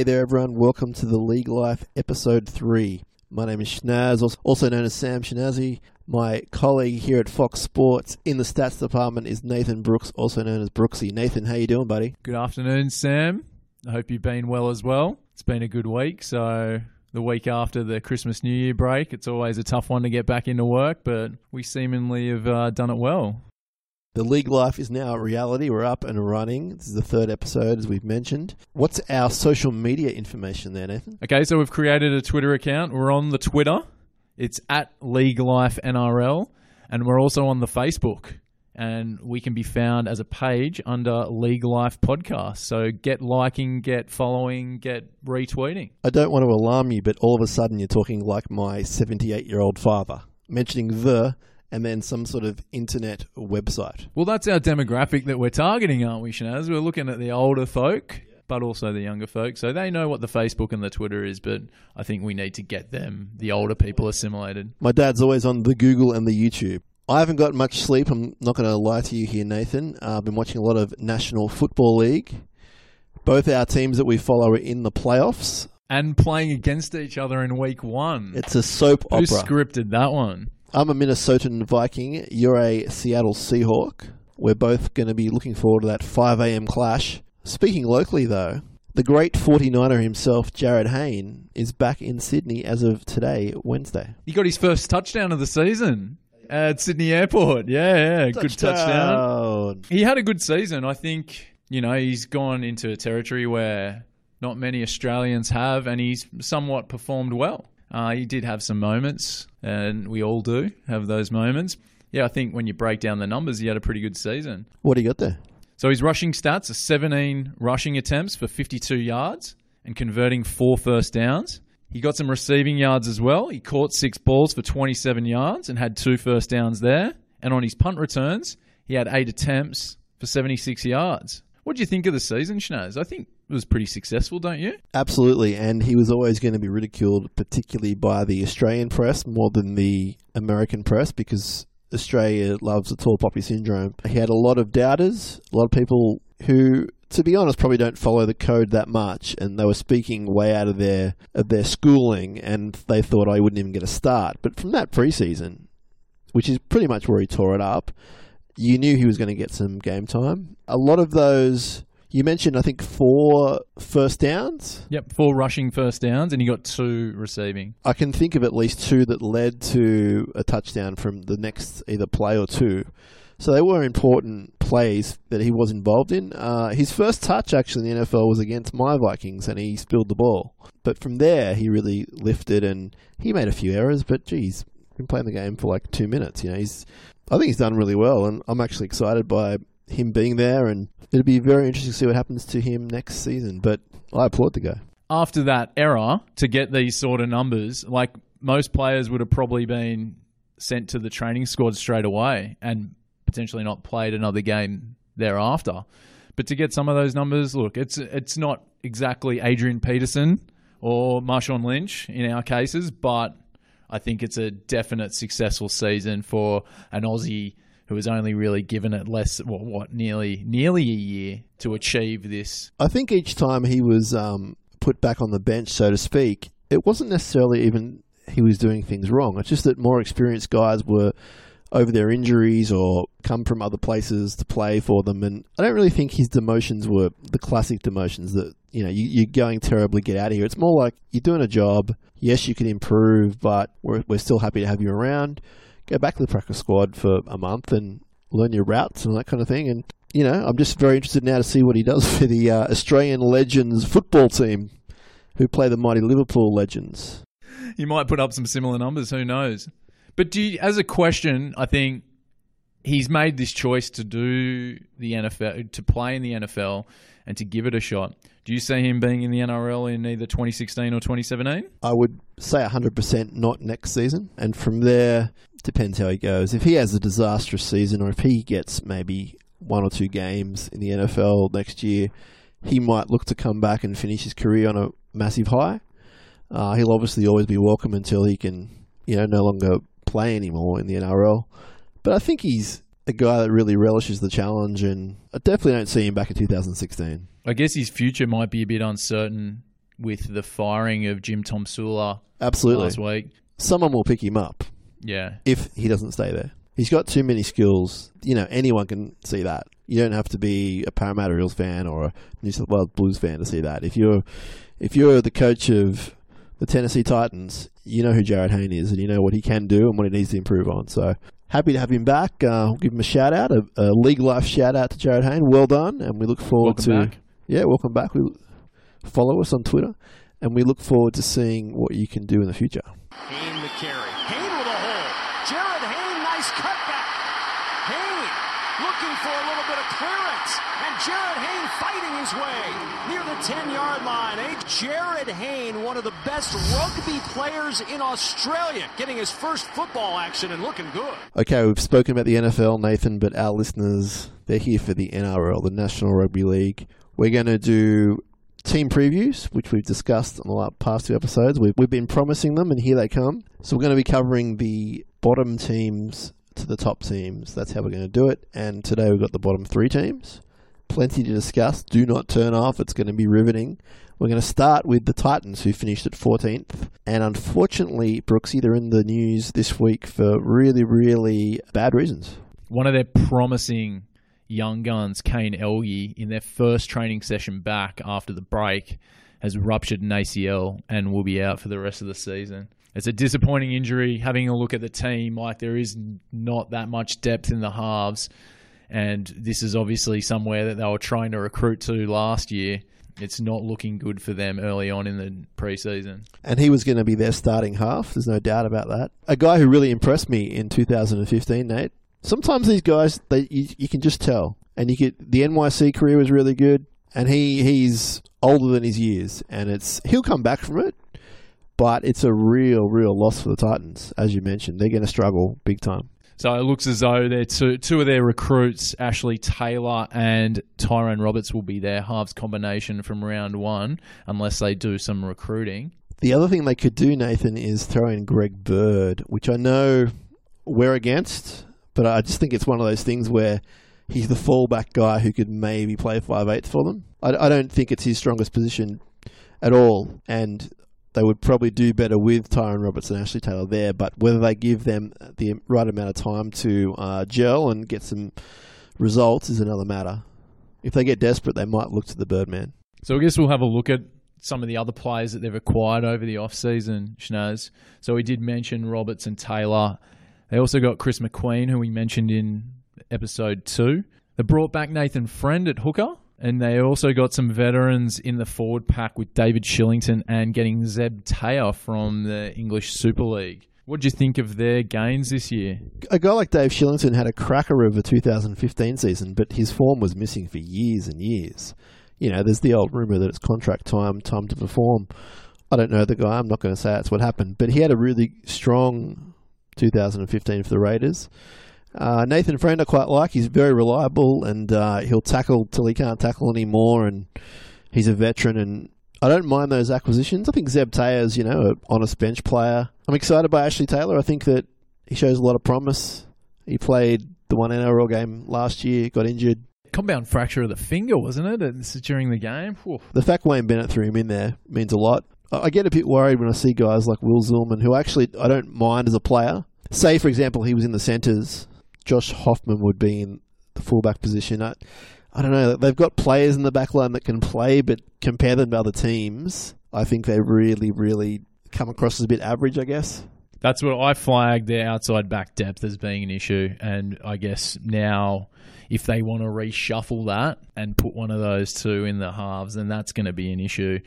G'day there, everyone. Welcome to the League Life episode three. My name is Schnaz, also known as Sam Shinazi. My colleague here at Fox Sports in the stats department is Nathan Brooks, also known as Brookesy. Nathan, how you doing, buddy? Good afternoon, Sam. I hope you've been well as well. It's been a good week. So, the week after the Christmas New Year break, it's always a tough one to get back into work, but we seemingly have uh, done it well. The League Life is now a reality. We're up and running. This is the third episode, as we've mentioned. What's our social media information there, Nathan? Okay, so we've created a Twitter account. We're on the Twitter. It's at League Life NRL, and we're also on the Facebook. And we can be found as a page under League Life Podcast. So get liking, get following, get retweeting. I don't want to alarm you, but all of a sudden you're talking like my 78 year old father, mentioning the and then some sort of internet website. Well, that's our demographic that we're targeting, aren't we, Shanaz? We're looking at the older folk, but also the younger folk. So they know what the Facebook and the Twitter is, but I think we need to get them, the older people, assimilated. My dad's always on the Google and the YouTube. I haven't got much sleep. I'm not going to lie to you here, Nathan. Uh, I've been watching a lot of National Football League. Both our teams that we follow are in the playoffs. And playing against each other in week one. It's a soap Who opera. scripted that one? I'm a Minnesotan Viking. You're a Seattle Seahawk. We're both going to be looking forward to that 5 a.m. clash. Speaking locally, though, the great 49er himself, Jarryd Hayne, is back in Sydney as of today, Wednesday. He got his first touchdown of the season at Sydney Airport. Yeah, yeah, good touchdown. He had a good season. I think, you know, he's gone into a territory where not many Australians have, and he's somewhat performed well. Uh, he did have some moments, and we all do have those moments. Yeah, I think when you break down the numbers, he had a pretty good season. What do you got there? So his rushing stats are 17 rushing attempts for 52 yards and converting four first downs. He got some receiving yards as well. He caught six balls for 27 yards and had two first downs there. And on his punt returns, he had eight attempts for 76 yards. What do you think of the season, Schnaz? I think was pretty successful, don't you? Absolutely, and he was always going to be ridiculed, particularly by the Australian press more than the American press, because Australia loves the tall poppy syndrome. He had a lot of doubters, a lot of people who, to be honest, probably don't follow the code that much, and they were speaking way out of their of their schooling, and they thought I wouldn't even get a start. But from that preseason, which is pretty much where he tore it up, you knew he was going to get some game time. A lot of those. You mentioned, I think, four first downs. Yep, four rushing first downs, and he got two receiving. I can think of at least two that led to a touchdown from the next either play or two. So they were important plays that he was involved in. Uh, his first touch actually in the NFL was against my Vikings, and he spilled the ball. But from there, he really lifted, and he made a few errors. But geez, been playing the game for like two minutes. You know, he's I think he's done really well, and I'm actually excited by him being there, and it'll be very interesting to see what happens to him next season. But I applaud the guy. After that error, to get these sort of numbers, like most players would have probably been sent to the training squad straight away and potentially not played another game thereafter. But to get some of those numbers, look, it's it's not exactly Adrian Peterson or Marshawn Lynch in our cases, but I think it's a definite successful season for an Aussie who was only really given it less, well, what, nearly nearly a year to achieve this. I think each time he was um, put back on the bench, so to speak, it wasn't necessarily even he was doing things wrong. It's just that more experienced guys were over their injuries or come from other places to play for them. And I don't really think his demotions were the classic demotions that, you know, you, you're going terribly, get out of here. It's more like you're doing a job. Yes, you can improve, but we're, we're still happy to have you around. Go back to the practice squad for a month and learn your routes and that kind of thing. And, you know, I'm just very interested now to see what he does for the uh, Australian Legends football team who play the mighty Liverpool Legends. You might put up some similar numbers. Who knows? But do you, as a question, I think he's made this choice to do the NFL, to play in the NFL, and to give it a shot. Do you see him being in the NRL in either 2016 or 2017? I would say 100% not next season. And from there, depends how he goes. If he has a disastrous season or if he gets maybe one or two games in the NFL next year, he might look to come back and finish his career on a massive high. Uh, he'll obviously always be welcome until he can, you know, no longer play anymore in the NRL. But I think he's a guy that really relishes the challenge, and I definitely don't see him back in 2016. I guess his future might be a bit uncertain with the firing of Jim Tomsula Absolutely. last week. Someone will pick him up Yeah. if he doesn't stay there. He's got too many skills. You know, anyone can see that. You don't have to be a Parramatta Eels fan or a New South Wales Blues fan to see that. If you're if you're the coach of the Tennessee Titans, you know who Jarryd Hayne is and you know what he can do and what he needs to improve on. So happy to have him back. Uh, we'll give him a shout out, a, a league life shout out to Jarryd Hayne. Well done, and we look forward Welcome to back. yeah, welcome back. We follow us on Twitter, and we look forward to seeing what you can do in the future. Hayne the carry. Hayne with a hole. Jarryd Hayne, nice cutback. Hayne looking for a little bit of clearance. And Jarryd Hayne fighting his way near the 10 yard line. Eh? Jarryd Hayne, one of the best rugby players in Australia, getting his first football action and looking good. Okay, we've spoken about the NFL, Nathan, but our listeners, they're here for the NRL, the National Rugby League. We're going to do team previews, which we've discussed on the past two episodes. We've, we've been promising them, and here they come. So we're going to be covering the bottom teams to the top teams. That's how we're going to do it. And today we've got the bottom three teams. Plenty to discuss. Do not turn off. It's going to be riveting. We're going to start with the Titans, who finished at 14th. And unfortunately, Brookesy, they're in the news this week for really, really bad reasons. One of their promising young guns, Kane Elgie, in their first training session back after the break, has ruptured an ACL and will be out for the rest of the season. It's a disappointing injury. Having a look at the team, like there is not that much depth in the halves, and this is obviously somewhere that they were trying to recruit to last year. It's not looking good for them early on in the preseason. And he was going to be their starting half. There's no doubt about that. A guy who really impressed me in 2015, Nate. Sometimes these guys, they you, you can just tell. And you get the NYC career was really good, and he he's older than his years, and it's he'll come back from it. But it's a real, real loss for the Titans, as you mentioned. They're going to struggle big time. So it looks as though they're two, two of their recruits, Ashley Taylor and Tyrone Roberts, will be their halves combination from round one, unless they do some recruiting. The other thing they could do, Nathan, is throw in Greg Bird, which I know we're against, but I just think it's one of those things where he's the fallback guy who could maybe play five eighth for them. I, I don't think it's his strongest position at all, and they would probably do better with Tyrone Roberts and Ashley Taylor there. But whether they give them the right amount of time to uh, gel and get some results is another matter. If they get desperate, they might look to the Birdman. So I guess we'll have a look at some of the other players that they've acquired over the off-season, Schnaz. So we did mention Roberts and Taylor. They also got Chris McQueen, who we mentioned in episode two. They brought back Nathan Friend at hooker, and they also got some veterans in the forward pack with David Shillington and getting Zeb Taylor from the English Super League. What do you think of their gains this year? a guy like Dave Shillington had a cracker of a 2015 season, but his form was missing for years and years. You know, there's the old rumor that it's contract time, time to perform. I don't know the guy. I'm not going to say that's what happened, but he had a really strong 2015 for the Raiders. Uh, Nathan Friend I quite like. He's very reliable and uh, he'll tackle till he can't tackle anymore. And he's a veteran. And I don't mind those acquisitions. I think Zeb Taylor's, you know, an honest bench player. I'm excited by Ashley Taylor. I think that he shows a lot of promise. He played the one NRL game last year, got injured. Compound fracture of the finger, wasn't it? And This is during the game. Whew. The fact Wayne Bennett threw him in there means a lot. I I get a bit worried when I see guys like Will Zillman, who actually I don't mind as a player. Say, for example, he was in the centres. Josh Hoffman would be in the fullback position. I, I don't know. They've got players in the back line that can play, but compare them to other teams, I think they really, really come across as a bit average, I guess. That's what I flagged their outside back depth as being an issue. And I guess now, if they want to reshuffle that and put one of those two in the halves, then that's going to be an issue.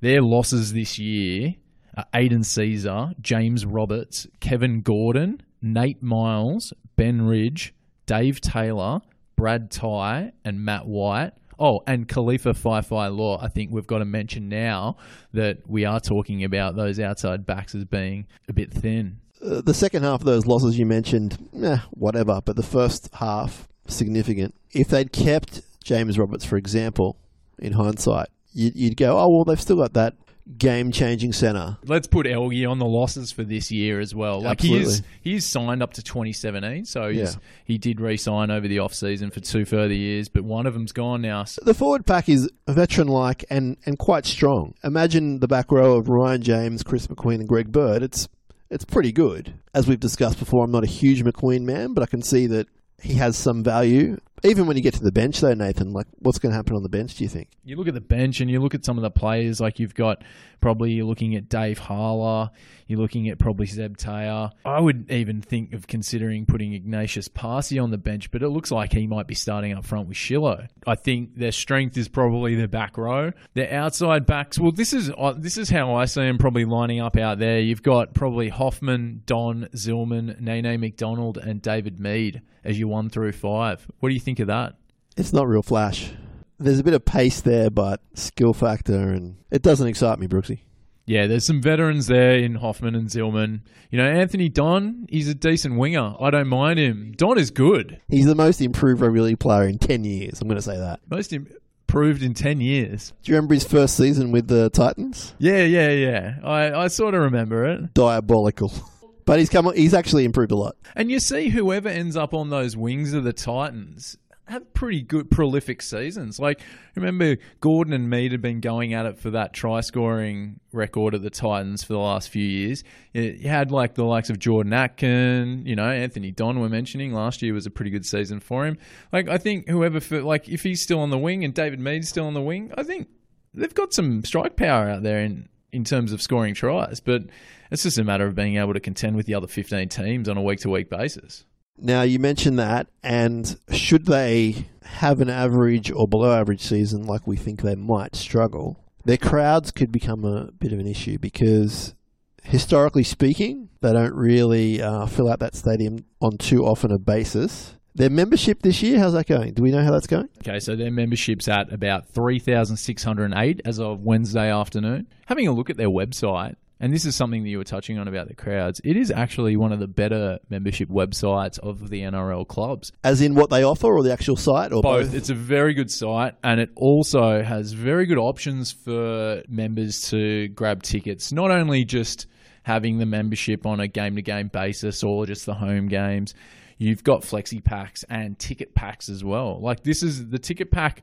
Their losses this year are Aidan Sezer, James Roberts, Kevin Gordon, Nate Miles, Ben Ridge, Dave Taylor, Brad Ty, and Matt White. Oh, and Kalifa Faifai Loa. I think we've got to mention now that we are talking about those outside backs as being a bit thin. Uh, the second half of those losses you mentioned, eh, whatever. But the first half, significant. If they'd kept James Roberts, for example, in hindsight, you'd go, oh well, they've still got that game changing centre. Let's put Elgie on the losses for this year as well. Like he is, he's signed up to 2017, so he's, Yeah. he did re-sign over the off season for two further years, but one of them's gone now. The forward pack is veteran like and, and quite strong. Imagine the back row of Ryan James, Chris McQueen, and Greg Bird. It's it's pretty good. As we've discussed before, I'm not a huge McQueen man, but I can see that he has some value. Even when you get to the bench, though, Nathan, like what's going to happen on the bench? Do you think? you look at the bench and you look at some of the players, like you've got probably you're looking at Dave Harler, you're looking at probably Zeb Taylor. I would even think of considering putting Agnatius Paasi on the bench, but it looks like he might be starting up front with Shillo. I think their strength is probably their back row. Their outside backs, well, this is uh, this is how I see them probably lining up out there. You've got probably Hoffman, Don Zillman, Nene McDonald, and David Mead as your one through five. What do you think of that? It's not real flash. There's a bit of pace there, but skill factor, and it doesn't excite me, Brookesy. Yeah, there's some veterans there in Hoffman and Zillman. You know, Anthony Don, he's a decent winger. I don't mind him. Don is good. He's the most improved rugby league player in 10 years. I'm going to say that. Most improved in 10 years. Do you remember his first season with the Titans? Yeah, yeah, yeah. I, I sort of remember it. Diabolical. But he's come. He's actually improved a lot. And you see whoever ends up on those wings of the Titans have pretty good prolific seasons. Like remember Gordon and Mead had been going at it for that try scoring record at the Titans for the last few years. You had like the likes of Jordan Atkin, you know, Anthony Don we're mentioning last year was a pretty good season for him. Like I think whoever like if he's still on the wing and David Mead's still on the wing, I think they've got some strike power out there in in terms of scoring tries, but it's just a matter of being able to contend with the other 15 teams on a week to week basis. Now you mentioned that, and should they have an average or below average season, like we think they might struggle, their crowds could become a bit of an issue because, historically speaking, they don't really uh, fill out that stadium on too often a basis. Their membership this year, how's that going? Do we know how that's going? Okay, so their membership's at about 3,608 as of Wednesday afternoon. Having a look at their website, and this is something that you were touching on about the crowds, it is actually one of the better membership websites of the NRL clubs. As in what they offer, or the actual site, or both? Both. It's a very good site, and it also has very good options for members to grab tickets. Not only just having the membership on a game to game basis or just the home games, you've got flexi packs and ticket packs as well. Like this is the ticket pack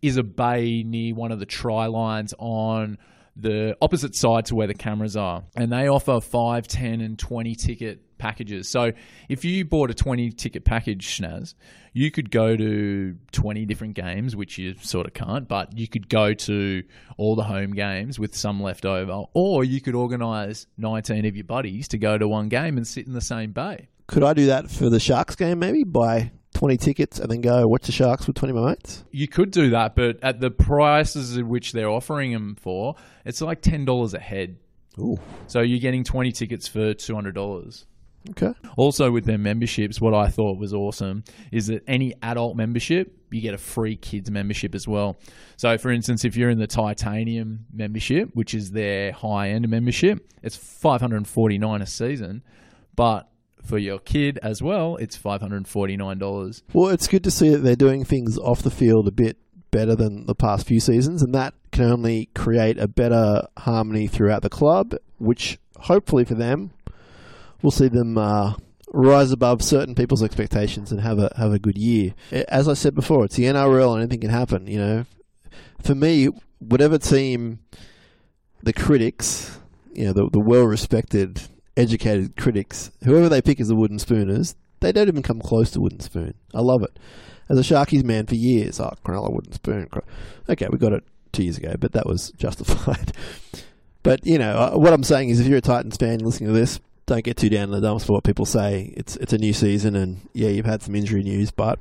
is a bay near one of the try lines on the opposite side to where the cameras are. And they offer 5, 10, and 20 ticket packages. So if you bought a 20 ticket package, Schnaz, you could go to 20 different games, which you sort of can't, but you could go to all the home games with some left over, or you could organise 19 of your buddies to go to one game and sit in the same bay. Could I do that for the Sharks game, maybe? Buy 20 tickets and then go watch the Sharks with 20 of my mates? You could do that, but at the prices at which they're offering them for, it's like $10 a head. Ooh, So you're getting 20 tickets for $200. okay. Also, with their memberships, what I thought was awesome is that any adult membership, you get a free kids membership as well. So, for instance, if you're in the titanium membership, which is their high end membership, it's 549 a season, but for your kid as well, it's $549. Well, it's good to see that they're doing things off the field a bit better than the past few seasons, and that can only create a better harmony throughout the club, which hopefully for them will see them uh, rise above certain people's expectations and have a have a good year. As I said before, it's the NRL and anything can happen. You know, for me, whatever team the critics, you know, the, the well respected, educated critics, whoever they pick as the wooden spooners, they don't even come close to wooden spoon. I love it. As a Sharkies man for years, oh, Cronulla wooden spoon. Okay, we got it two years ago, but that was justified. but, you know, uh, what I'm saying is if you're a Titans fan listening to this, don't get too down in the dumps for what people say. It's it's a new season, and yeah, you've had some injury news, but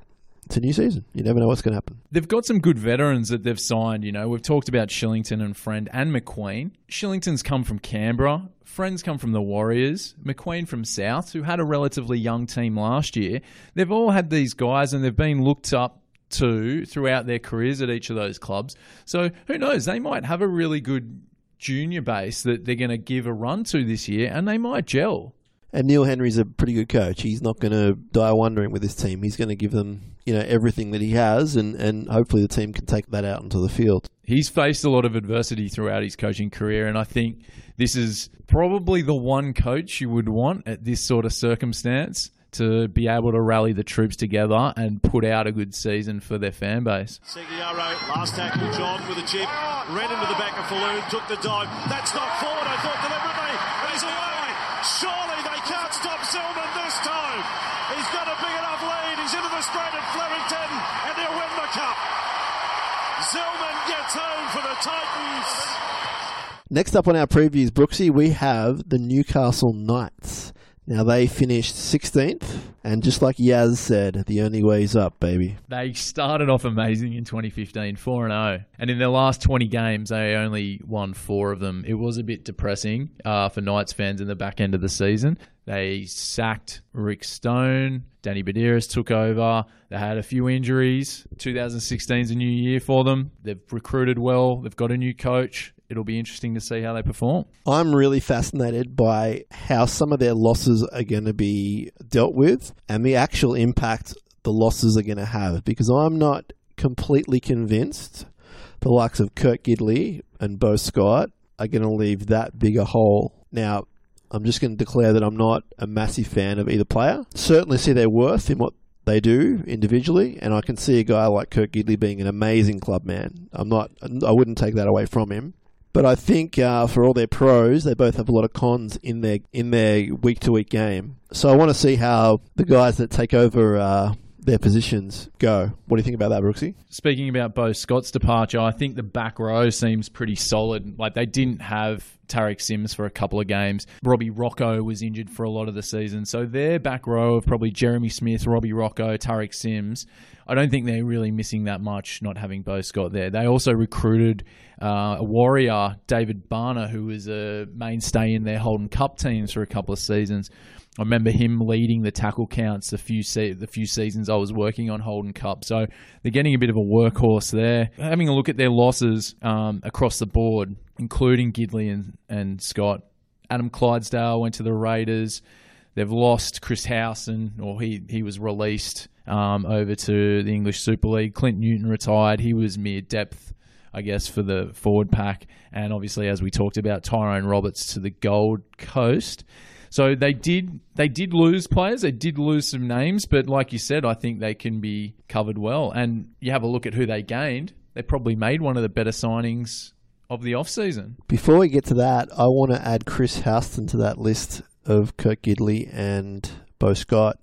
it's a new season. You never know what's going to happen. They've got some good veterans that they've signed. You know, we've talked about Shillington and Friend and McQueen. Shillington's come from Canberra. Friends come from the Warriors. McQueen from South, who had a relatively young team last year. They've all had these guys, and they've been looked up to throughout their careers at each of those clubs. So who knows? They might have a really good junior base that they're going to give a run to this year, and they might gel. And Neil Henry's a pretty good coach. He's not going to die wondering with his team. He's going to give them, you know, everything that he has, and, and hopefully the team can take that out into the field. He's faced a lot of adversity throughout his coaching career, and I think this is probably the one coach you would want at this sort of circumstance to be able to rally the troops together and put out a good season for their fan base. Seguiaro, last tackle, John with a chip, ran into the back of Falloon, took the dive. That's not forward, I thought deliberately. He's away. Surely they can't stop Zillman this time. He's got a big enough lead. He's into the straight at Flemington, and he'll win the cup. Zillman gets home for the Titans. Next up on our previews, Brookesy, we have the Newcastle Knights. Now they finished 16th, and just like Yaz said, the only way's up, baby. They started off amazing in 2015, 4 0. And in their last 20 games, they only won four of them. It was a bit depressing uh, for Knights fans in the back end of the season. They sacked Rick Stone. Danny Buderus took over. They had a few injuries. 2016 is a new year for them. They've recruited well. They've got a new coach. It'll be interesting to see how they perform. I'm really fascinated by how some of their losses are going to be dealt with and the actual impact the losses are going to have because I'm not completely convinced the likes of Kurt Gidley and Beau Scott are going to leave that big a hole. Now, I'm just going to declare that I'm not a massive fan of either player. Certainly see their worth in what they do individually, and I can see a guy like Kurt Gidley being an amazing club man. I'm not, I wouldn't take that away from him. But I think uh, for all their pros, they both have a lot of cons in their in their week to week game. So I want to see how the guys that take over uh, their positions go. What do you think about that, Brookesy? Speaking about Beau Scott's departure, I think the back row seems pretty solid. Like they didn't have Tariq Sims for a couple of games. Robbie Rochow was injured for a lot of the season. So their back row of probably Jeremy Smith, Robbie Rochow, Tariq Sims, I don't think they're really missing that much not having Beau Scott there. They also recruited uh, a warrior, David Bhana, who was a mainstay in their Holden Cup teams for a couple of seasons. I remember him leading the tackle counts the few se- the few seasons I was working on Holden Cup. So they're getting a bit of a workhorse there. Having a look at their losses um, across the board, including Gidley and, and Scott. Adam Clydesdale went to the Raiders. They've lost Chris Houston, or he, he was released um, over to the English Super League. Clint Newton retired. He was mere depth, I guess, for the forward pack. And obviously, as we talked about, Tyrone Roberts to the Gold Coast. So they did they did lose players. They did lose some names, but like you said, I think they can be covered well. And you have a look at who they gained. They probably made one of the better signings of the off season. Before we get to that, I want to add Chris Houston to that list of Kurt Gidley and Beau Scott.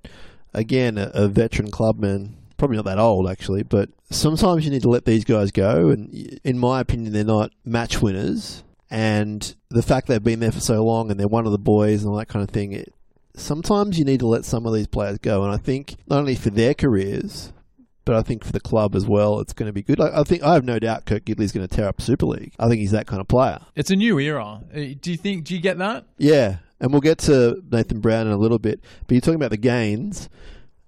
Again, a, a veteran clubman, probably not that old actually, but sometimes you need to let these guys go. And in my opinion, they're not match winners. And the fact they've been there for so long and they're one of the boys and all that kind of thing, it, sometimes you need to let some of these players go. And I think not only for their careers, but I think for the club as well, it's going to be good. I, I think I have no doubt Kurt Gidley's going to tear up Super League. I think he's that kind of player. It's a new era. Uh, Do you think? Do you get that? Yeah, and we'll get to Nathan Brown in a little bit. But you're talking about the gains.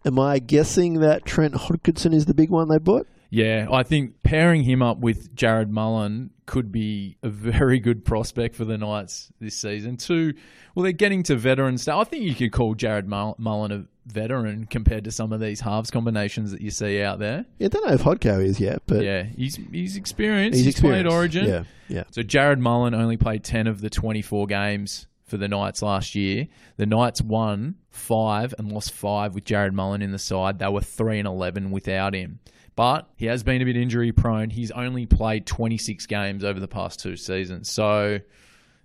Am I guessing that Trent Hodkinson is the big one they bought? Yeah, I think pairing him up with Jarrod Mullen could be a very good prospect for the Knights this season. Two, well, they're getting to veteran stuff. I think you could call Jarrod Mullen a veteran compared to some of these halves combinations that you see out there. Yeah, I don't know if Hodko is yet, but yeah, he's he's experienced. he's, He's, experienced. played Origin. Yeah, yeah. So Jarrod Mullen only played ten of the twenty-four games for the Knights last year. The Knights won five and lost five with Jarrod Mullen in the side. They were three and eleven without him. But he has been a bit injury prone. He's only played 26 games over the past two seasons. So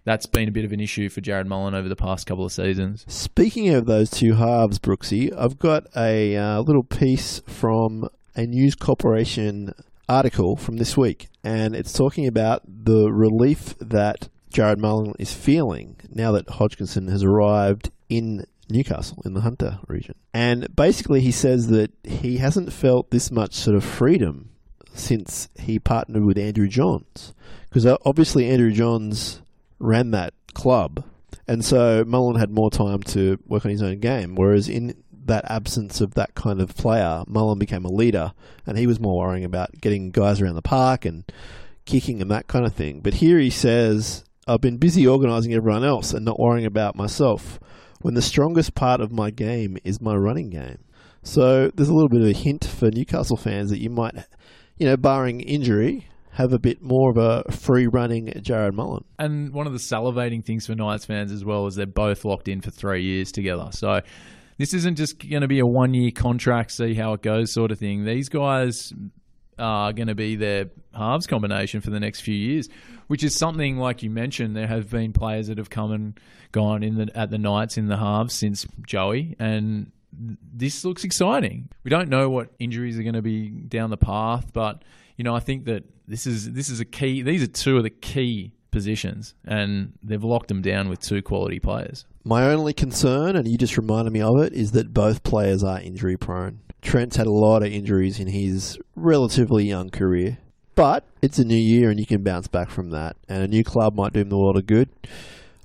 that's been a bit of an issue for Jarrod Mullen over the past couple of seasons. Speaking of those two halves, Brookesy, I've got a uh, little piece from a News Corporation article from this week, and it's talking about the relief that Jarrod Mullen is feeling now that Hodkinson has arrived in Newcastle in the Hunter region. And basically, he says that he hasn't felt this much sort of freedom since he partnered with Andrew Johns. Because obviously, Andrew Johns ran that club, and so Mullen had more time to work on his own game. Whereas in that absence of that kind of player, Mullen became a leader, and he was more worrying about getting guys around the park and kicking and that kind of thing. But here he says, I've been busy organising everyone else and not worrying about myself. when the strongest part of my game is my running game. So there's a little bit of a hint for Newcastle fans that you might, you know, barring injury, have a bit more of a free running Jarrod Mullen. And one of the salivating things for Knights fans as well is they're both locked in for three years together. So this isn't just going to be a one year contract, see how it goes sort of thing. These guys are going to be their halves combination for the next few years, which is something like you mentioned. There have been players that have come and gone in the at the Knights in the halves since Joey, and this looks exciting. We don't know what injuries are going to be down the path, but you know I think that this is this is a key. These are two of the key positions, and they've locked them down with two quality players. My only concern, and you just reminded me of it, is that both players are injury prone. Trent's had a lot of injuries in his relatively young career, but it's a new year and you can bounce back from that, and a new club might do him the world of good.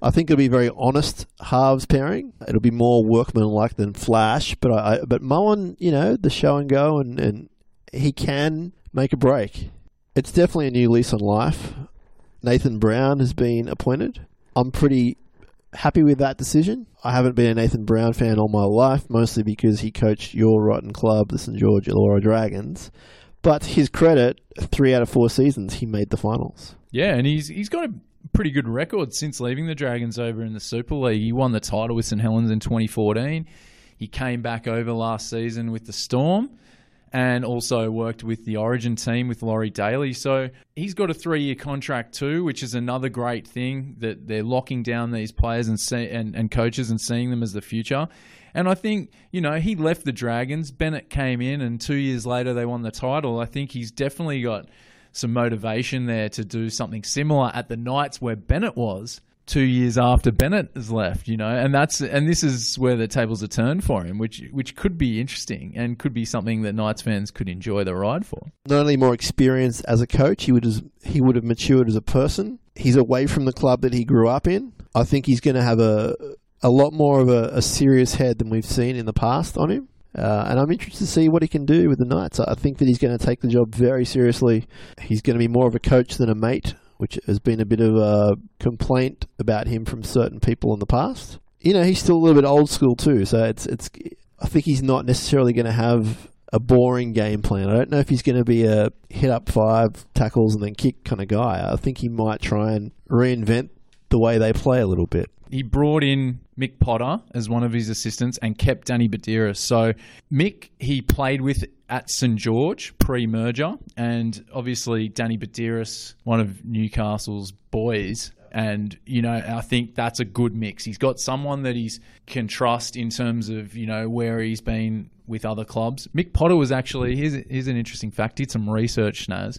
I think it'll be very honest halves pairing. It'll be more workmanlike than flash, but I, but Mullen, you know, the show and go, and, and he can make a break. It's definitely a new lease on life. Nathan Brown has been appointed. I'm pretty happy with that decision. I haven't been a Nathan Brown fan all my life, mostly because he coached your rotten club, the St George Illawarra Dragons. But his credit, three out of four seasons he made the finals. Yeah, and he's he's got a pretty good record since leaving the Dragons over in the Super League. He won the title with St Helens in 2014. He came back over last season with the Storm and also worked with the Origin team with Laurie Daley. So he's got a three year contract too, which is another great thing that they're locking down these players and, see, and, and coaches and seeing them as the future. And I think, you know, he left the Dragons. Bennett came in, and two years later they won the title. I think he's definitely got some motivation there to do something similar at the Knights where Bennett was two years after Bennett has left, you know, and that's and this is where the tables are turned for him, which which could be interesting and could be something that Knights fans could enjoy the ride for. Not only more experience as a coach, he would have, he would have matured as a person. He's away from the club that he grew up in. I think he's going to have a a lot more of a, a serious head than we've seen in the past on him. Uh, and I'm interested to see what he can do with the Knights. I think that he's going to take the job very seriously. He's going to be more of a coach than a mate which has been a bit of a complaint about him from certain people in the past. You know, he's still a little bit old school too, so it's it's. I think he's not necessarily going to have a boring game plan. I don't know if he's going to be a hit up five tackles and then kick kind of guy. I think he might try and reinvent the way they play a little bit. He brought in Mick Potter as one of his assistants and kept Danny Buderus. So Mick, he played with at St George pre-merger, and obviously Danny Buderus, one of Newcastle's boys. And you know, I think that's a good mix. He's got someone that he can trust in terms of you know where he's been with other clubs. Mick Potter was actually here's, here's an interesting fact. Did some research, Naz.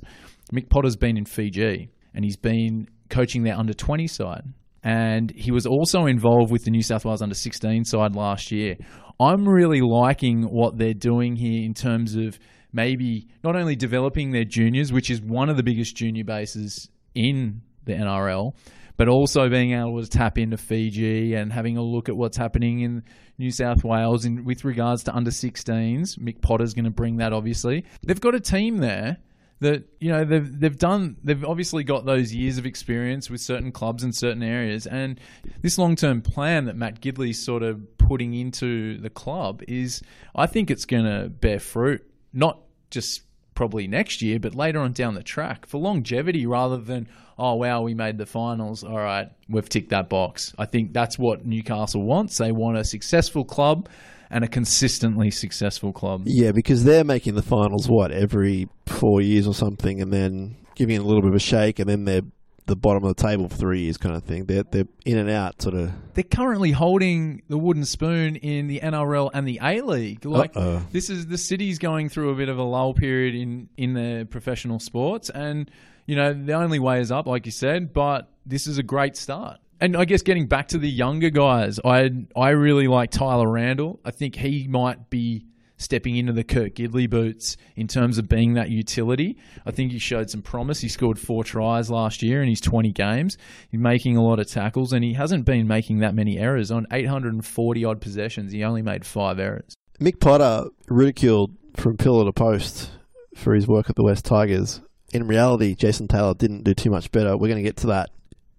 Mick Potter's been in Fiji, and he's been coaching their under 20 side. And he was also involved with the New South Wales under 16 side last year. I'm really liking what they're doing here in terms of maybe not only developing their juniors, which is one of the biggest junior bases in the NRL, but also being able to tap into Fiji and having a look at what's happening in New South Wales in, with regards to under 16s. Mick Potter's going to bring that, obviously. They've got a team there that you know they've they've done they've obviously got those years of experience with certain clubs in certain areas. And this long-term plan that Matt Gidley's sort of putting into the club is I think it's going to bear fruit not just probably next year but later on down the track for longevity rather than oh wow we made the finals. All right we've ticked that box. I think that's what Newcastle wants. They want a successful club and a consistently successful club. Yeah, because they're making the finals what every four years or something, and then giving it a little bit of a shake, and then they're the bottom of the table for three years, kind of thing. They're they're in and out, sort of. They're currently holding the wooden spoon in the NRL and the A League. Like Uh-oh. this is the city's going through a bit of a lull period in in their professional sports, and you know the only way is up, like you said. But this is a great start. And I guess getting back to the younger guys, I I really like Tyler Randell. I think he might be stepping into the Kurt Gidley boots in terms of being that utility. I think he showed some promise. He scored four tries last year in his 20 games. He's making a lot of tackles, and he hasn't been making that many errors. On 840 odd possessions, he only made five errors. Mick Potter ridiculed from pillar to post for his work at the West Tigers. In reality, Jason Taylor didn't do too much better. We're going to get to that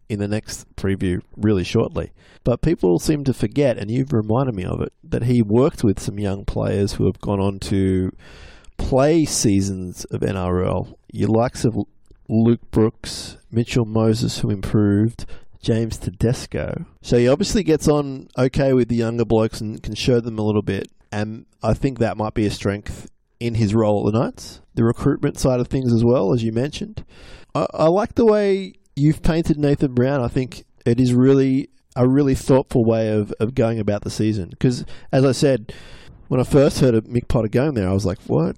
in the next preview really shortly. But people seem to forget, and you've reminded me of it, that he worked with some young players who have gone on to play seasons of NRL. Your likes of Luke Brooks, Mitchell Moses, who improved, James Tedesco. So he obviously gets on okay with the younger blokes and can show them a little bit. And I think that might be a strength in his role at the Knights. The recruitment side of things as well, as you mentioned. I, I like the way you've painted Nathan Brown. I think it is really a really thoughtful way of, of going about the season. Because, as I said, when I first heard of Mick Potter going there, I was like, what?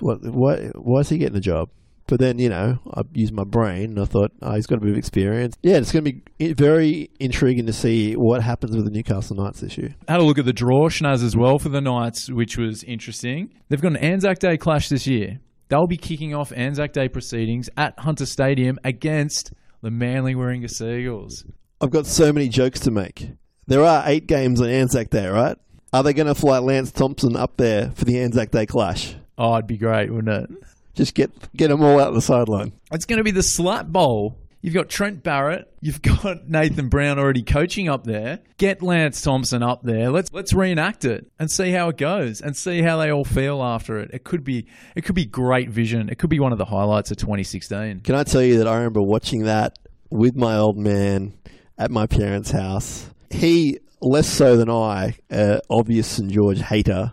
What? Why, why is he getting a job? But then, you know, I used my brain and I thought, oh, he's got a bit of experience. Yeah, it's going to be very intriguing to see what happens with the Newcastle Knights this year. Had a look at the draw, Schnaz, as well for the Knights, which was interesting. They've got an Anzac Day clash this year. They'll be kicking off Anzac Day proceedings at Hunter Stadium against the Manly Warringah Seagulls. I've got so many jokes to make. There are eight games on Anzac Day, right? Are they going to fly Lance Thompson up there for the Anzac Day clash? Oh, it'd be great, wouldn't it? Just get get them all out the sideline. It's going to be the Slap Bowl. You've got Trent Barrett. You've got Nathan Brown already coaching up there. Get Lance Thompson up there. Let's let's reenact it and see how it goes and see how they all feel after it. It could be it could be great vision. It could be one of the highlights of 2016. Can I tell you that I remember watching that with my old man at my parents' house? He, less so than I, uh, obvious St George hater,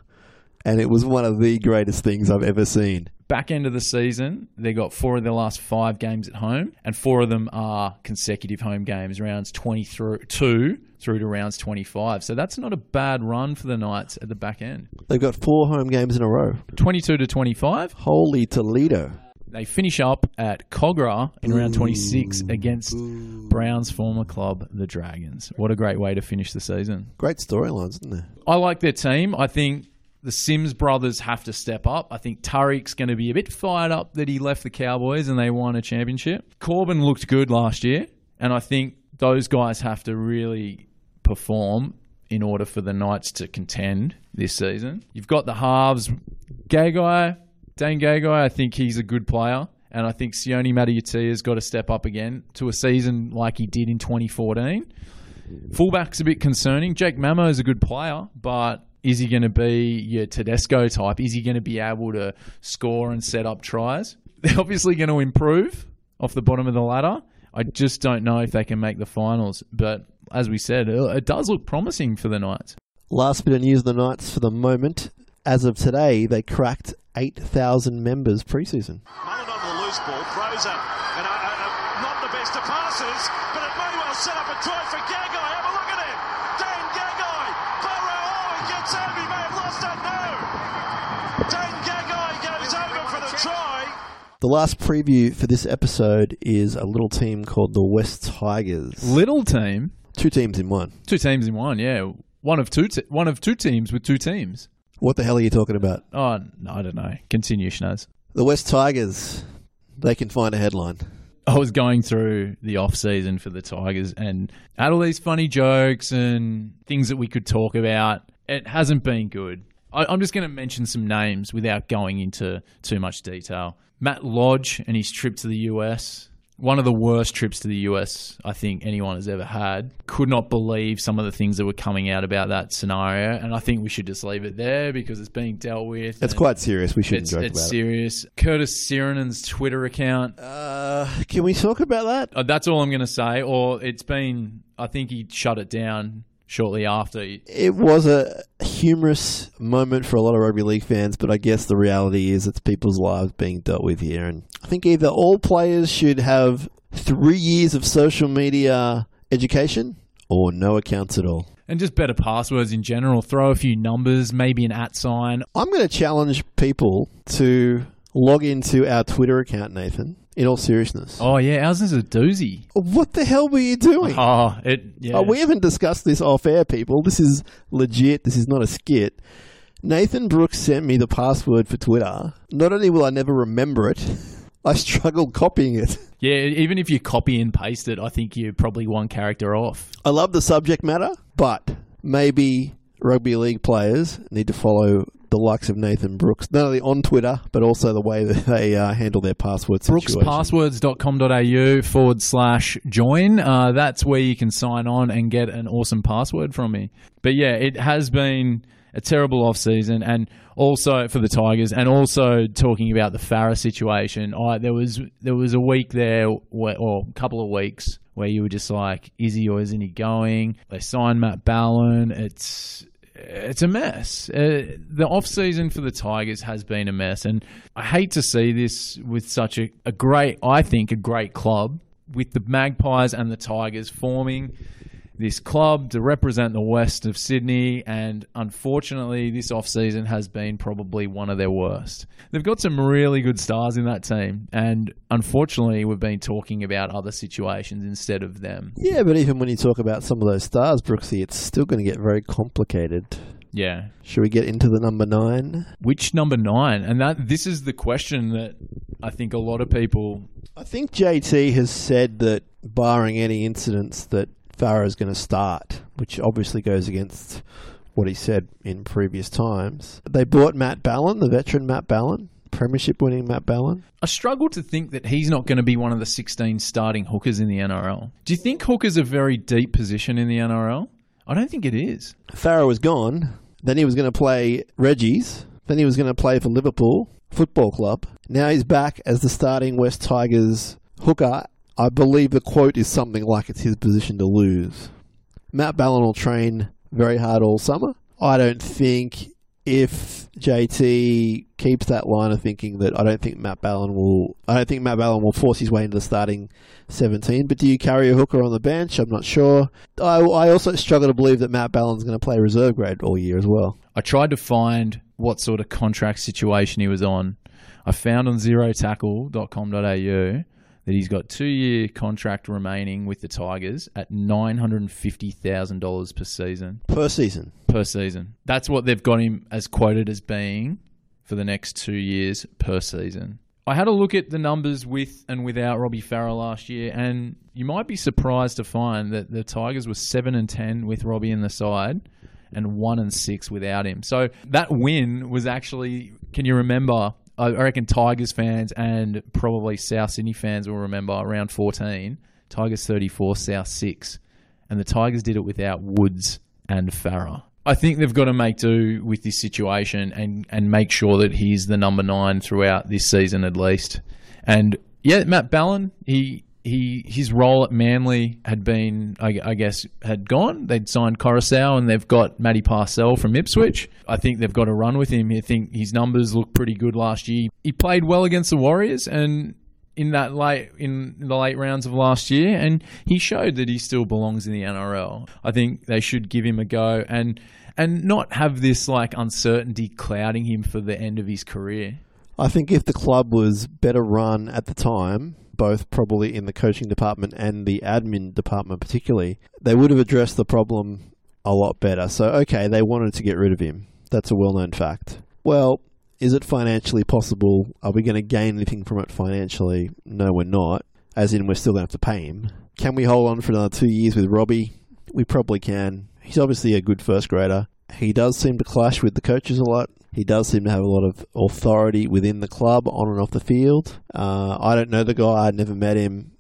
and it was one of the greatest things I've ever seen. Back end of the season, they got four of their last five games at home, and four of them are consecutive home games, rounds 22 through to rounds 25. So that's not a bad run for the Knights at the back end. They've got four home games in a row. 22 to 25. Holy Toledo. They finish up at Kogarah in round 26 against Brown's former club, the Dragons. What a great way to finish the season. Great storylines, isn't there? I like their team. I think the Sims brothers have to step up. I think Tariq's going to be a bit fired up that he left the Cowboys and they won a championship. Korbin looked good last year, and I think those guys have to really perform in order for the Knights to contend this season. You've got the halves, Gagai, Dane Gagai. I think he's a good player. And I think Sione Matty has got to step up again to a season like he did in 2014. Fullback's a bit concerning. Jake Mamo is a good player, but is he going to be your Tedesco type? Is he going to be able to score and set up tries? They're obviously going to improve off the bottom of the ladder. I just don't know if they can make the finals. But as we said, it it does look promising for the Knights. Last bit of news of the Knights for the moment. As of today, they cracked 8,000 members preseason. Mullen on the loose ball, throws up. And uh, uh, uh, not the best of The last preview for this episode is a little team called the West Tigers. Little team, Two teams in one. two teams in one. Yeah, one of two. Te- one of two teams with two teams. What the hell are you talking about? Oh, no, I don't know. Continue, Schnaz. The West Tigers. They can find a headline. I was going through the off season for the Tigers and had all these funny jokes and things that we could talk about. It hasn't been good. I, I'm just going to mention some names without going into too much detail. Matt Lodge and his trip to the US. One of the worst trips to the US I think anyone has ever had. Could not believe some of the things that were coming out about that scenario, and I think we should just leave it there because it's being dealt with. It's quite serious. We shouldn't it's, joke it's about serious. Curtis Sironen's Twitter account. Uh, can we talk about that? uh, that's all I'm going to say. Or it's been, I think he shut it down shortly after. It was a humorous moment for a lot of rugby league fans, but I guess the reality is it's people's lives being dealt with here. And I think either all players should have three years of social media education or no accounts at all. And just better passwords in general. Throw a few numbers, maybe an at sign. I'm going to challenge people to log into our Twitter account, Nathan, in all seriousness. Oh, yeah, ours is a doozy. What the hell were you doing? Oh, it, yeah. Oh, we haven't discussed this off air, people. This is legit. This is not a skit. Nathan Brooks sent me the password for Twitter. Not only will I never remember it, I struggled copying it. yeah, even if you copy and paste it, I think you're probably one character off. I love the subject matter, but maybe rugby league players need to follow the likes of Nathan Brooks, not only on Twitter, but also the way that they uh, handle their password situation. BrooksPasswords.com.au forward slash join. Uh, that's where you can sign on and get an awesome password from me. But yeah, it has been a terrible off season, and also for the Tigers, and also talking about the Farah situation. I, there was there was a week there, where, or a couple of weeks, where you were just like, is he or isn't he going? They signed Matt Ballin. It's it's a mess. Uh, the off season for the Tigers has been a mess, and I hate to see this with such a, a great, I think, a great club with the Magpies and the Tigers forming this club to represent the west of Sydney, and unfortunately, this off season has been probably one of their worst. They've got some really good stars in that team, and unfortunately, we've been talking about other situations instead of them. Yeah, but even when you talk about some of those stars, Brookesy, it's still going to get very complicated. Yeah. Should we get into the number nine? Which number nine? And that this is the question that I think a lot of people. I think JT has said that, barring any incidents, that Farah is going to start, which obviously goes against what he said in previous times. They bought Matt Ballin, the veteran Matt Ballin, premiership winning Matt Ballin. I struggle to think that he's not going to be one of the 16 starting hookers in the NRL. Do you think hooker's are a very deep position in the NRL? I don't think it is. Farah was gone. Then he was going to play Reggie's. Then he was going to play for Liverpool Football Club. Now he's back as the starting West Tigers hooker I believe the quote is something like it's his position to lose. Matt Ballin will train very hard all summer. I don't think if JT keeps that line of thinking that I don't think Matt Ballin will I don't think Matt Ballin will force his way into the starting 17 but do you carry a hooker on the bench? I'm not sure. I, I also struggle to believe that Matt Ballin's going to play reserve grade all year as well. I tried to find what sort of contract situation he was on. I found on zerotackle.com.au that he's got two year contract remaining with the Tigers at nine hundred and fifty thousand dollars per season. Per season. Per season. That's what they've got him as quoted as being for the next two years per season. I had a look at the numbers with and without Robbie Farah last year, and you might be surprised to find that the Tigers were seven and ten with Robbie in the side, and one and six without him. So that win was actually. Can you remember I reckon Tigers fans and probably South Sydney fans will remember around 14, Tigers 34, South 6. And the Tigers did it without Woods and Farah. I think they've got to make do with this situation and, and make sure that he's the number nine throughout this season at least. And yeah, Matt Ballin, he he his role at Manly had been, I, I, guess, had gone. They'd signed Koroisau and they've got Matty Parcell from Ipswich. I think they've got a run with him. I think his numbers look pretty good last year. He played well against the Warriors and in that late in the late rounds of last year, and he showed that he still belongs in the NRL. I think they should give him a go and and not have this like uncertainty clouding him for the end of his career. I think if the club was better run at the time, both probably in the coaching department and the admin department particularly, they would have addressed the problem a lot better. So, okay, they wanted to get rid of him. That's a well known fact. Well, is it financially possible? Are we going to gain anything from it financially? No, we're not. As in, we're still going to have to pay him. Can we hold on for another two years with Robbie? We probably can. He's obviously a good first grader. He does seem to clash with the coaches a lot. He does seem to have a lot of authority within the club, on and off the field. Uh, I don't know the guy. I've never met him.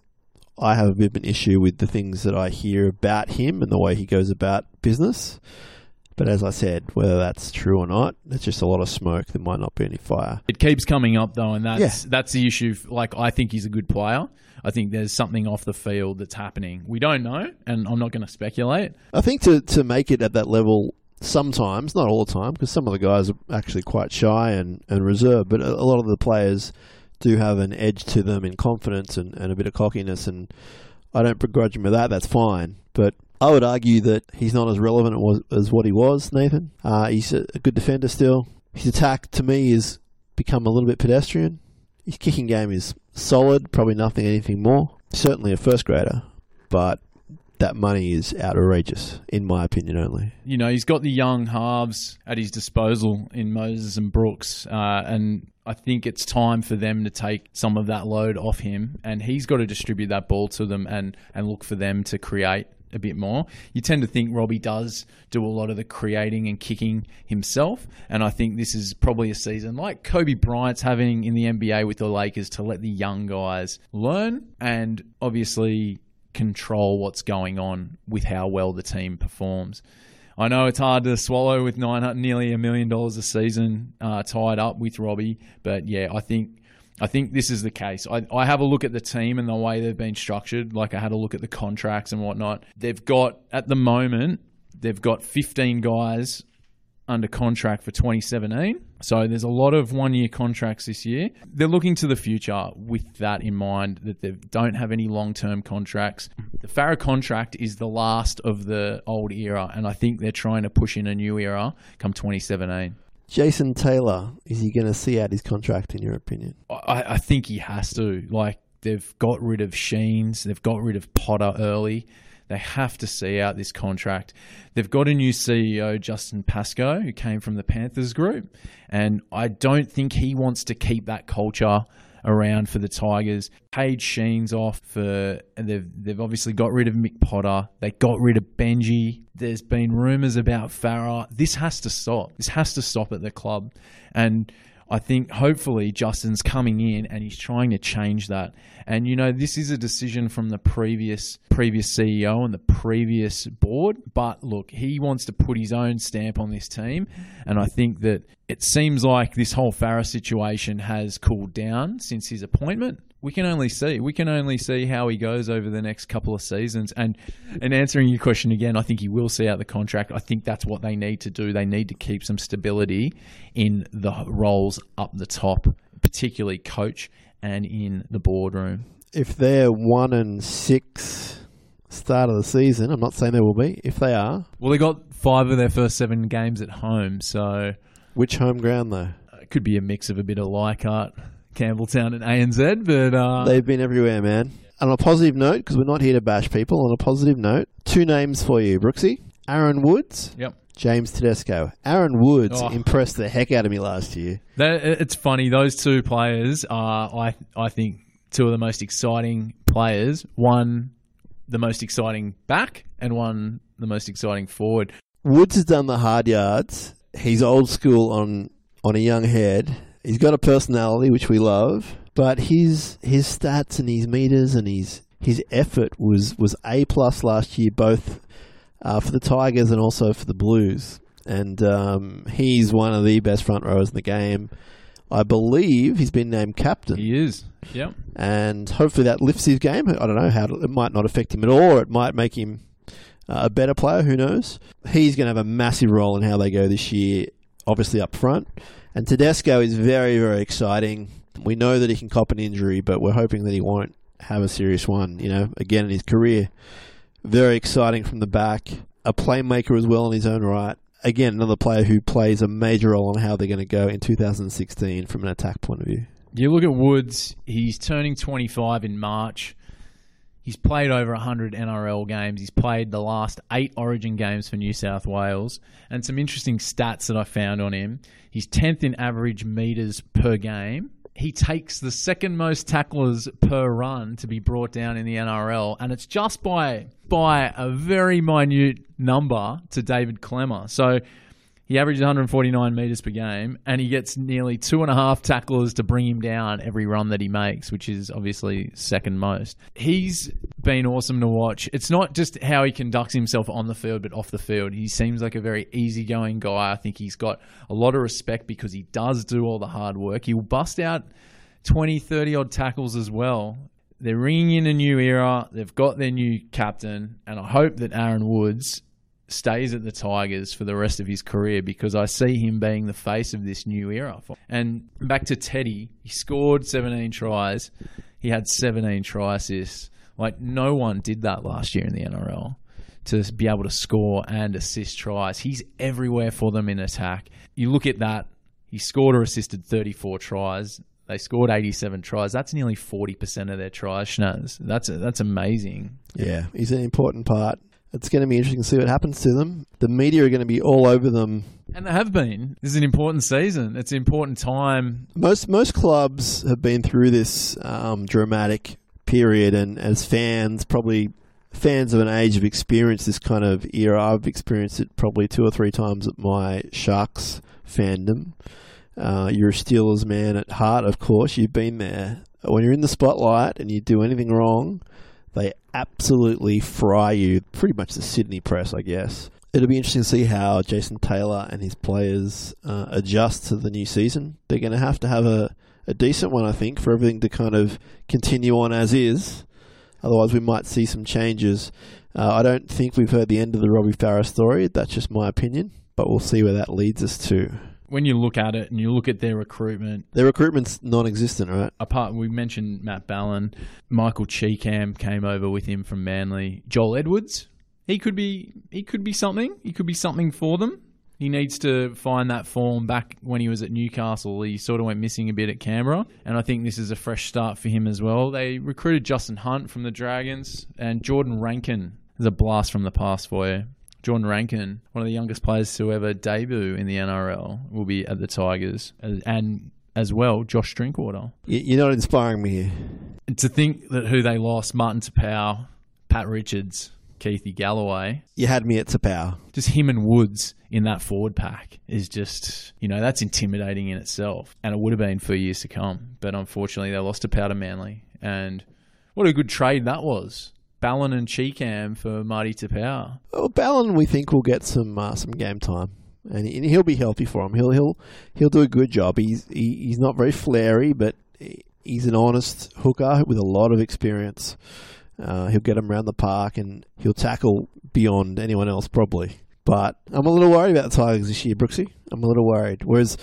I have a bit of an issue with the things that I hear about him and the way he goes about business. But as I said, whether that's true or not, it's just a lot of smoke. There might not be any fire. It keeps coming up though, and that's yeah. that's the issue. Like I think he's a good player. I think there's something off the field that's happening. We don't know, and I'm not going to speculate. I think to to make it at that level, sometimes, not all the time, because some of the guys are actually quite shy and, and reserved, but a, lot of the players do have an edge to them in confidence and, and a bit of cockiness, and I don't begrudge him with that, that's fine. But I would argue that he's not as relevant as what he was, Nathan. Uh, he's a, a good defender still. His attack, to me, has become a little bit pedestrian. His kicking game is solid, probably nothing, anything more. Certainly a first grader, but that money is outrageous, in my opinion only. You know, he's got the young halves at his disposal in Moses and Brooks, uh, and I think it's time for them to take some of that load off him, and he's got to distribute that ball to them and, and look for them to create a bit more. You tend to think Robbie does do a lot of the creating and kicking himself, and I think this is probably a season like Kobe Bryant's having in the NBA with the Lakers to let the young guys learn and obviously control what's going on with how well the team performs. I know it's hard to swallow with nine nearly a million dollars a season uh, tied up with Robbie, but yeah, I think I think this is the case. I, I have a look at the team and the way they've been structured. Like I had a look at the contracts and whatnot. They've got at the moment they've got 15 guys under contract for 2017. So there's a lot of one year contracts this year. They're looking to the future with that in mind that they don't have any long term contracts. The Farah contract is the last of the old era, and I think they're trying to push in a new era come 2017. Jason Taylor, is he going to see out his contract, in your opinion? I, I think he has to. Like, they've got rid of Sheens, they've got rid of Potter early. They have to see out this contract. They've got a new CEO, Justin Pascoe, who came from the Panthers group. And I don't think he wants to keep that culture around for the Tigers. Paid Sheens off for they've they've obviously got rid of Mick Potter. They got rid of Benji. There's been rumours about Farah. This has to stop. This has to stop at the club. And I think hopefully Justin's coming in and he's trying to change that. And you know, this is a decision from the previous previous CEO and the previous board, but look, he wants to put his own stamp on this team, and I think that it seems like this whole Farah situation has cooled down since his appointment we can only see. We can only see how he goes over the next couple of seasons. And and answering your question again, I think he will see out the contract. I think that's what they need to do. They need to keep some stability in the roles up the top, particularly coach and in the boardroom. If they're one and six start of the season, I'm not saying they will be. If they are, well, they got five of their first seven games at home. So which home ground though? It could be a mix of a bit of Leichhardt Campbelltown and ANZ, but uh, they've been everywhere, man. On a positive note, because we're not here to bash people, on a positive note, two names for you, Brookesy. Aaron Woods. Yep. James Tedesco. Aaron Woods oh. impressed the heck out of me last year. That, it's funny; those two players are, I, I think, two of the most exciting players. One, the most exciting back, and one, the most exciting forward. Woods has done the hard yards. He's old school on on a young head, He's got a personality which we love, but his his stats and his meters and his his effort was was a plus last year, both uh, for the Tigers and also for the Blues. And um, he's one of the best front rowers in the game. I believe he's been named captain. He is. Yeah. And hopefully that lifts his game. I don't know how to, it might not affect him at all, or it might make him uh, a better player. Who knows? He's going to have a massive role in how they go this year. Obviously up front, and Tedesco is very, very exciting. We know that he can cop an injury, but we're hoping that he won't have a serious one, you know, again in his career. Very exciting from the back. A playmaker as well in his own right. Again, another player who plays a major role on how they're going to go in 2016 from an attack point of view. You look at Woods, he's turning 25 in March. He's played over 100 NRL games. He's played the last eight Origin games for New South Wales. And some interesting stats that I found on him. He's 10th in average metres per game. He takes the second most tacklers per run to be brought down in the NRL, and it's just by by a very minute number to David Klemmer. So he averages 149 meters per game, and he gets nearly two and a half tacklers to bring him down every run that he makes, which is obviously second most. He's been awesome to watch. It's not just how he conducts himself on the field, but off the field. He seems like a very easygoing guy. I think he's got a lot of respect because he does do all the hard work. He'll bust out 20, 30 odd tackles as well. They're ringing in a new era. They've got their new captain, and I hope that Aaron Woods stays at the Tigers for the rest of his career because I see him being the face of this new era. And back to Teddy, he scored 17 tries. He had 17 try assists. Like no one did that last year in the NRL to be able to score and assist tries. He's everywhere for them in attack. You look at that, he scored or assisted 34 tries. They scored 87 tries. That's nearly 40% of their tries, Shinazz. That's that's amazing. Yeah, he's an important part it's going to be interesting to see what happens to them. The media are going to be all over them. And they have been. This is an important season. It's an important time. Most most clubs have been through this um, dramatic period, and as fans, probably fans of an age of experience this kind of era. I've experienced it probably two or three times at my Sharks fandom. Uh, you're a Steelers man at heart, of course. You've been there. When you're in the spotlight and you do anything wrong, they absolutely fry you. Pretty much the Sydney press, I guess. It'll be interesting to see how Jason Taylor and his players uh, adjust to the new season. They're going to have to have a, a decent one, I think, for everything to kind of continue on as is. Otherwise, we might see some changes. Uh, I don't think we've heard the end of the Robbie Farah story. That's just my opinion, but we'll see where that leads us to. When you look at it and you look at their recruitment, Their recruitment's non-existent, right? apart we mentioned Matt Ballin, Michael Chee Kam came over with him from Manly. Joel Edwards, he could be he could be something. He could be something for them. He needs to find that form back when he was at Newcastle. He sort of went missing a bit at Canberra, and I think this is a fresh start for him as well. They recruited Justin Hunt from the Dragons and Jordan Rankin. There's a blast from the past for you. Jordan Rankin, one of the youngest players to ever debut in the NRL, will be at the Tigers, and- and as well Josh Drinkwater. You're not inspiring me here. To think that who they lost, Martin Taupau, Pat Richards, Keithy Galloway, You had me at Taupau. just him and Woods in that forward pack is just, you know, that's intimidating in itself. And it would have been for years to come. But unfortunately, they lost to Powder Manly. And what a good trade that was. Ballin and Chee Kam for Marty Taupau. Well, Ballin, we think will get some uh, some game time, and he'll be healthy for him. He'll he'll he'll do a good job. He's he, he's not very flary, but he's an honest hooker with a lot of experience. Uh, he'll get him around the park, and he'll tackle beyond anyone else probably. But I'm a little worried about the Tigers this year, Brookesy. I'm a little worried. Whereas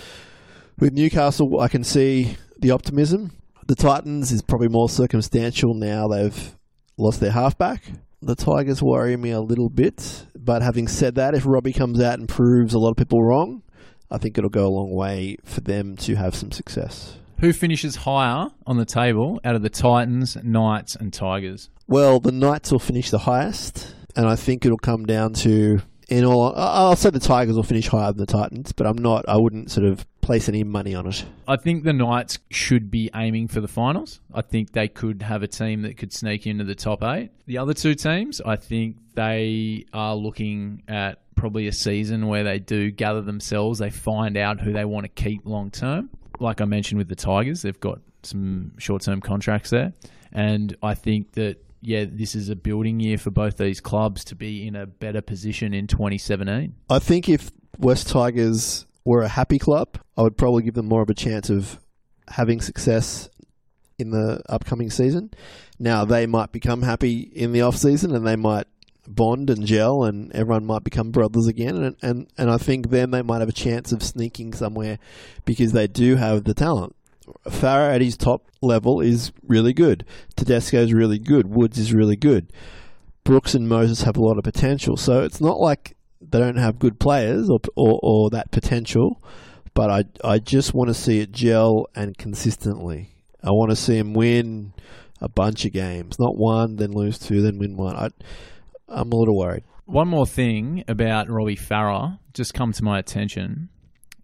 with Newcastle, I can see the optimism. The Titans is probably more circumstantial now. They've lost their halfback. The Tigers worry me a little bit, but having said that, if Robbie comes out and proves a lot of people wrong, I think it'll go a long way for them to have some success. Who finishes higher on the table out of the Titans, Knights, and Tigers? Well, the Knights will finish the highest, and I think it'll come down to. In all, I'll say the Tigers will finish higher than the Titans, but I'm not. I wouldn't sort of place any money on it. I think the Knights should be aiming for the finals. I think they could have a team that could sneak into the top eight. The other two teams, I think they are looking at probably a season where they do gather themselves. They find out who they want to keep long term. Like I mentioned with the Tigers, they've got some short term contracts there. And I think that, yeah, this is a building year for both these clubs to be in a better position in 2017. I think if West Tigers were a happy club, I would probably give them more of a chance of having success in the upcoming season. Now they might become happy in the off season and they might bond and gel and everyone might become brothers again and and, and I think then they might have a chance of sneaking somewhere because they do have the talent. Farah at his top level is really good. Tedesco is really good. Woods is really good. Brooks and Moses have a lot of potential. So it's not like they don't have good players or, or, or that potential, but I, I just want to see it gel and consistently. I want to see him win a bunch of games, not one, then lose two, then win one. I, I'm a little worried. One more thing about Robbie Farah just come to my attention,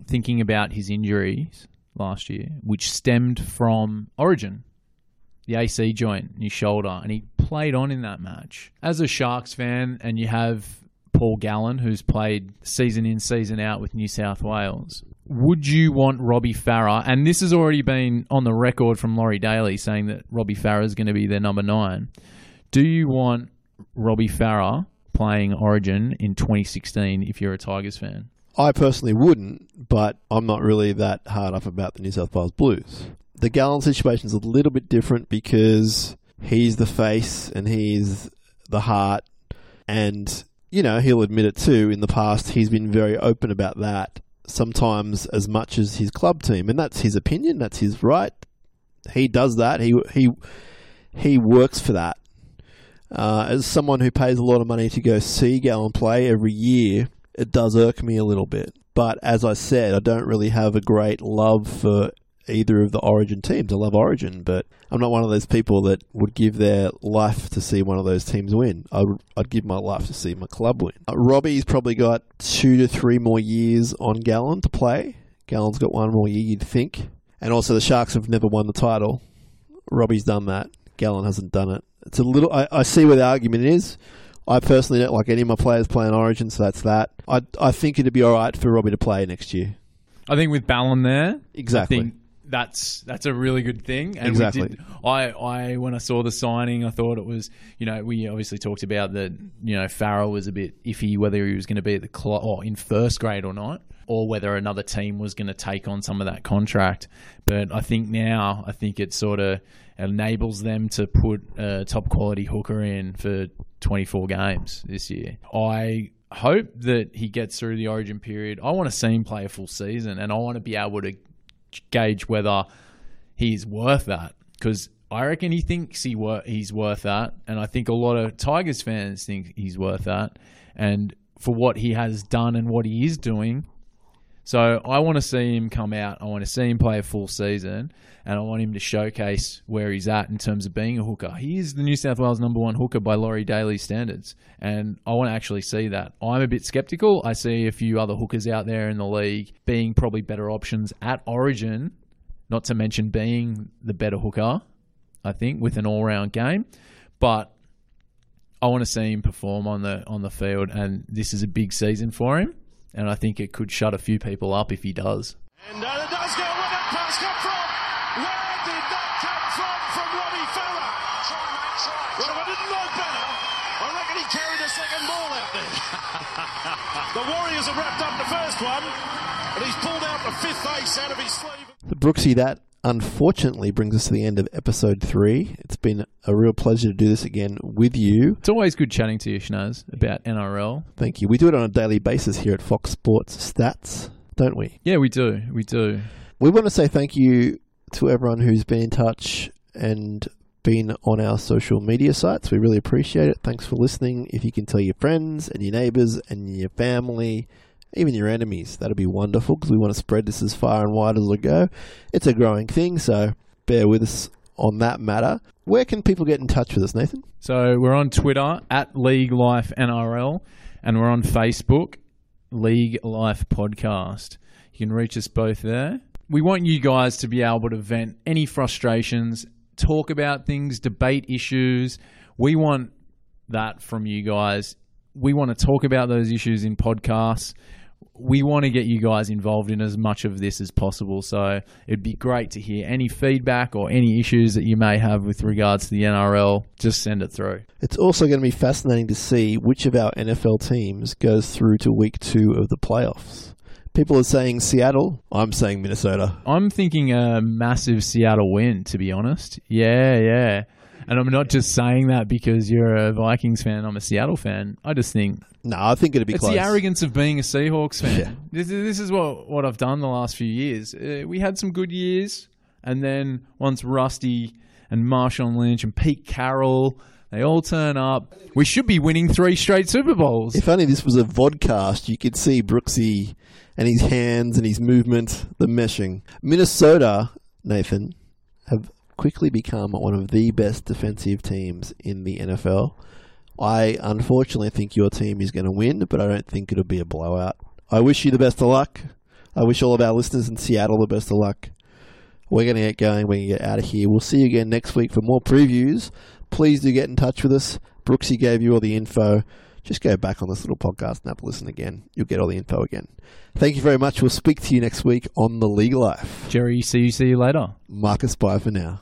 thinking about his injuries last year, which stemmed from Origin, the AC joint in his shoulder, and he played on in that match. As a Sharks fan, and you have Paul Gallen, who's played season in, season out with New South Wales, would you want Robbie Farah? And this has already been on the record from Laurie Daley saying that Robbie Farah is going to be their number nine. Do you want Robbie Farah playing Origin in 2016 if you're a Tigers fan? I personally wouldn't, but I'm not really that hard up about the New South Wales Blues. The Gallen situation is a little bit different because he's the face and he's the heart, and you know he'll admit it too. In the past, he's been very open about that. Sometimes as much as his club team, and that's his opinion. That's his right. He does that. He he he works for that. Uh, as someone who pays a lot of money to go see Gallen play every year, it does irk me a little bit. But as I said, I don't really have a great love for either of the Origin teams. I love Origin, but I'm not one of those people that would give their life to see one of those teams win. I would, I'd give my life to see my club win. Uh, Robbie's probably got two to three more years on Gallen to play. Gallen's got one more year, you'd think. And also, the Sharks have never won the title. Robbie's done that. Gallen hasn't done it. It's a little. I, I see where the argument is. I personally don't like any of my players playing Origin, so that's that. I I think it'd be all right for Robbie to play next year. I think with Ballin there, Exactly. I think that's that's a really good thing. And Exactly. We did, I, I when I saw the signing, I thought it was you know we obviously talked about that you know Farah was a bit iffy whether he was going to be at the cl- or in first grade or not, or whether another team was going to take on some of that contract. But I think now I think it's sort of enables them to put a top quality hooker in for 24 games this year. I hope that he gets through the origin period. I want to see him play a full season and I want to be able to gauge whether he's worth that because I reckon he thinks he wor- he's worth that, and I think a lot of Tigers fans think he's worth that, and for what he has done and what he is doing. So I want to see him come out. I want to see him play a full season, and I want him to showcase where he's at in terms of being a hooker. He is the New South Wales number one hooker by Laurie Daley's standards, and I want to actually see that. I'm a bit skeptical. I see a few other hookers out there in the league being probably better options at Origin, not to mention being the better hooker. I think with an all-round game, but I want to see him perform on the on the field, and this is a big season for him. And I think it could shut a few people up if he does. The Warriors have wrapped up the first one, and he's pulled out the fifth ace out of his sleeve. So Brookesy, that unfortunately brings us to the end of episode three. It's been a real pleasure to do this again with you. It's always good chatting to you, Shinazz, about NRL. Thank you. We do it on a daily basis here at Fox Sports Stats, don't we? Yeah, we do. We do. We want to say thank you to everyone who's been in touch and been on our social media sites. We really appreciate it. Thanks for listening. If you can tell your friends and your neighbors and your family, even your enemies, that'd be wonderful because we want to spread this as far and wide as it'll go. It's a growing thing, so bear with us on that matter. Where can people get in touch with us, Nathan? So we're on Twitter at League Life NRL, and we're on Facebook, League Life Podcast. You can reach us both there. We want you guys to be able to vent any frustrations, talk about things, debate issues. We want that from you guys. We want to talk about those issues in podcasts. We want to get you guys involved in as much of this as possible. So it'd be great to hear any feedback or any issues that you may have with regards to the NRL. Just send it through. It's also going to be fascinating to see which of our NFL teams goes through to week two of the playoffs. People are saying Seattle. I'm saying Minnesota. I'm thinking a massive Seattle win, to be honest. Yeah, yeah. And I'm not just saying that because you're a Vikings fan. I'm a Seattle fan. I just think No, I think it'd be it's close. the arrogance of being a Seahawks fan. Yeah. This, is- this is what, what I've done the last few years. Uh, we had some good years, and then once Rusty and Marshawn Lynch and Pete Carroll, they all turn up. We should be winning three straight Super Bowls. If only this was a vodcast, you could see Brookesy and his hands and his movement, the meshing. Minnesota, Nathan, have quickly become one of the best defensive teams in the NFL. I unfortunately think your team is going to win, but I don't think it'll be a blowout. I wish you the best of luck. I wish all of our listeners in Seattle the best of luck. We're going to get going. We're going to get out of here. We'll see you again next week for more previews. Please do get in touch with us. Brookesy gave you all the info. Just go back on this little podcast and have a listen again. You'll get all the info again. Thank you very much. We'll speak to you next week on The League Life. Jerry, see you, see you later. Marcus, bye for now.